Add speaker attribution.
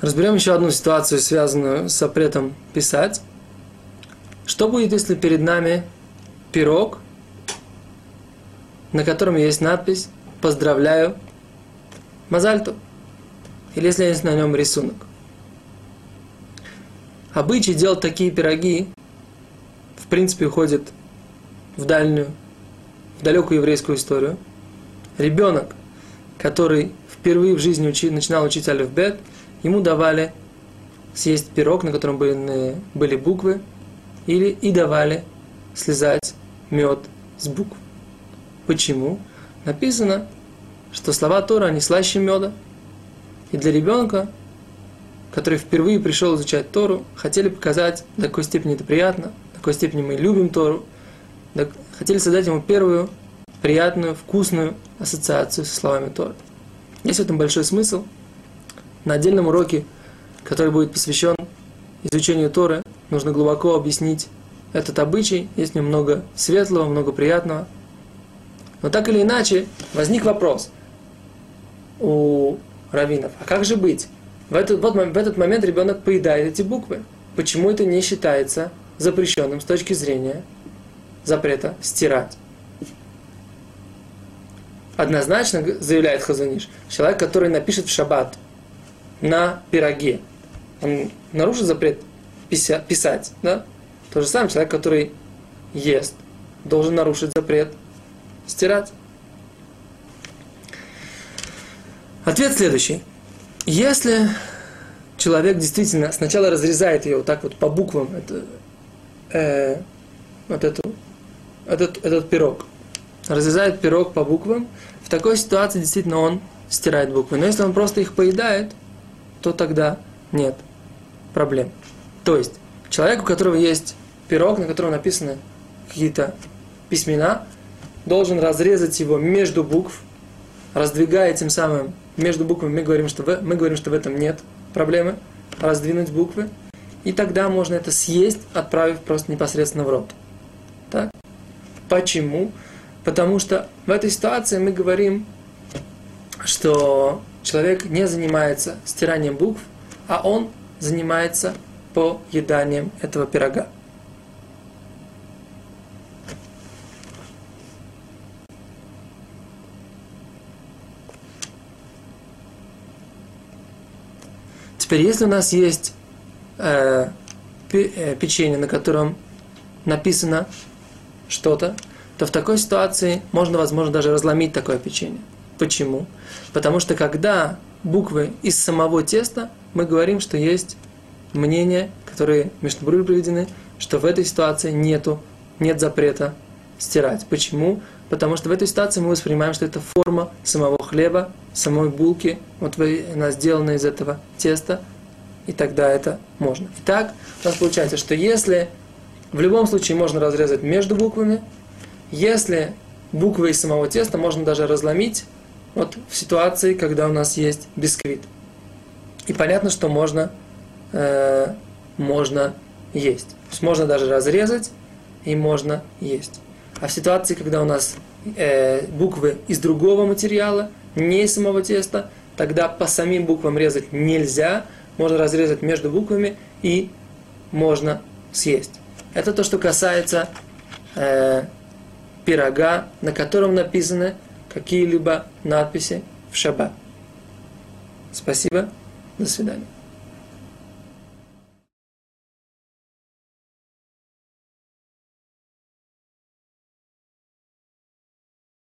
Speaker 1: Разберем еще одну ситуацию, связанную с запретом писать. Что будет, если перед нами пирог, на котором есть надпись «Поздравляю Мазальту», или если есть на нем рисунок. Обычай делать такие пироги, в принципе, уходит в дальнюю, в далекую еврейскую историю. Ребенок, который впервые в жизни учи, начинал учить алифбет, ему давали съесть пирог, на котором были, были буквы, или и давали слезать мед с букв. Почему? Написано, что слова Тора, они слаще меда. И для ребенка, который впервые пришел изучать Тору, хотели показать, до какой степени это приятно, до какой степени мы любим Тору, хотели создать ему первую приятную, вкусную ассоциацию со словами Торы. Есть в этом большой смысл. На отдельном уроке, который будет посвящен изучению Торы, нужно глубоко объяснить этот обычай. Есть в нем много светлого, много приятного. Но так или иначе, возник вопрос у раввинов. А как же быть? В этот, вот, в этот момент ребенок поедает эти буквы. Почему это не считается запрещенным с точки зрения запрета стирать? Однозначно, заявляет Хазаниш, человек, который напишет в шаббат на пироге, он нарушит запрет писать, да? То же самое человек, который ест, должен нарушить запрет стирать. Ответ следующий. Если человек действительно сначала разрезает ее вот так вот по буквам, это, э, вот эту, этот, этот пирог, разрезает пирог по буквам, в такой ситуации действительно он стирает буквы. Но если он просто их поедает, то тогда нет проблем. То есть, человек, у которого есть пирог, на котором написаны какие-то письмена, должен разрезать его между букв, раздвигая тем самым между буквами, мы говорим, что в, мы говорим, что в этом нет проблемы, раздвинуть буквы, и тогда можно это съесть, отправив просто непосредственно в рот. Так? Почему? Потому что в этой ситуации мы говорим, что человек не занимается стиранием букв, а он занимается поеданием этого пирога. Теперь, если у нас есть э, э, печенье, на котором написано что-то, то в такой ситуации можно, возможно, даже разломить такое печенье. Почему? Потому что когда буквы из самого теста, мы говорим, что есть мнения, которые Мишнабруль приведены, что в этой ситуации нету, нет запрета стирать. Почему? Потому что в этой ситуации мы воспринимаем, что это форма самого хлеба, самой булки, вот она сделана из этого теста, и тогда это можно. Итак, у нас получается, что если в любом случае можно разрезать между буквами, если буквы из самого теста можно даже разломить, вот в ситуации, когда у нас есть бисквит. И понятно, что можно, э, можно есть. То есть можно даже разрезать и можно есть. А в ситуации, когда у нас э, буквы из другого материала, не из самого теста, тогда по самим буквам резать нельзя, можно разрезать между буквами и можно съесть. Это то, что касается э, пирога, на котором написаны какие-либо надписи в шаббат. Спасибо, до свидания.